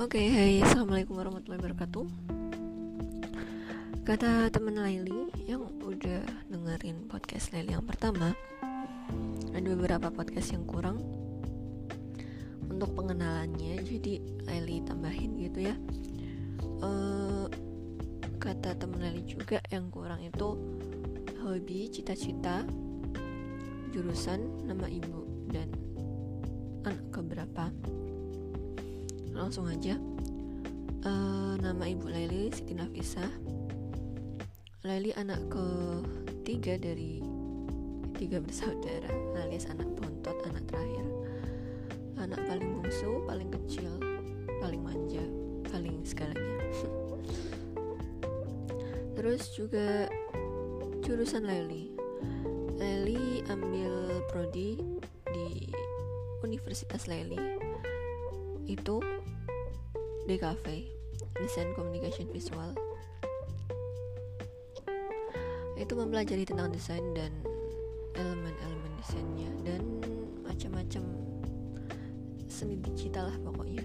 Oke, okay, hai, assalamualaikum warahmatullahi wabarakatuh. Kata teman Laili yang udah dengerin podcast Laili yang pertama, ada beberapa podcast yang kurang untuk pengenalannya. Jadi Laili tambahin gitu ya. Uh, kata teman Laili juga yang kurang itu hobi, cita-cita, jurusan, nama ibu dan anak keberapa langsung aja. Uh, nama ibu Laili Siti Nafisa. Laili anak ketiga dari tiga bersaudara alias anak bontot anak terakhir. Anak paling bungsu paling kecil paling manja paling segalanya. Terus juga jurusan Laili. Laili ambil prodi di Universitas Laili. Itu DKV Design Communication Visual. Itu mempelajari tentang desain dan elemen-elemen desainnya dan macam-macam seni digital lah pokoknya.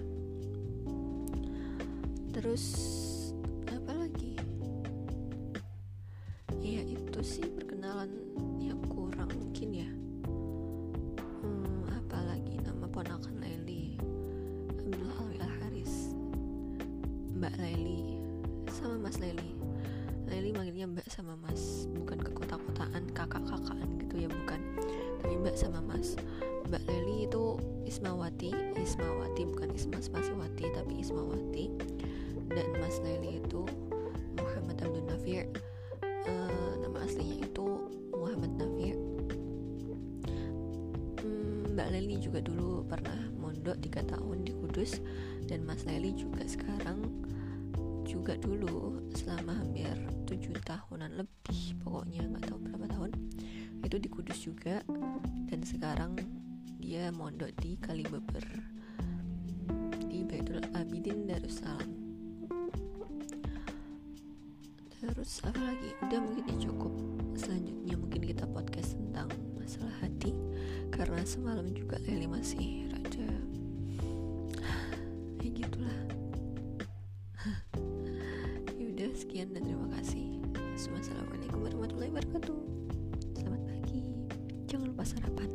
Terus apa lagi? Ya itu sih perkenalan yang kurang mungkin ya Mbak Laili sama Mas Laili Laili manggilnya Mbak sama Mas bukan ke kota-kotaan kakak-kakaan gitu ya bukan. Tapi Mbak sama Mas. Mbak Laili itu Ismawati Ismawati bukan Isma Spasiwati tapi Ismawati. Dan Mas Laili itu Muhammad Abdul Nafir. Uh, nama aslinya Mbak Laili juga dulu pernah mondok 3 tahun di Kudus. Dan Mas Laili juga sekarang juga dulu selama hampir tujuh tahunan lebih pokoknya nggak tahu berapa tahun itu di Kudus juga. Dan sekarang dia mondok di Kalibeber di Baitul Abidin Darussalam. Terus apa lagi? Udah mungkin ya cukup. Selanjutnya mungkin kita podcast karena semalam juga Leli masih rada ya gitulah. Yaudah sekian dan terima kasih. Assalamualaikum warahmatullahi wabarakatuh. Selamat pagi. Jangan lupa sarapan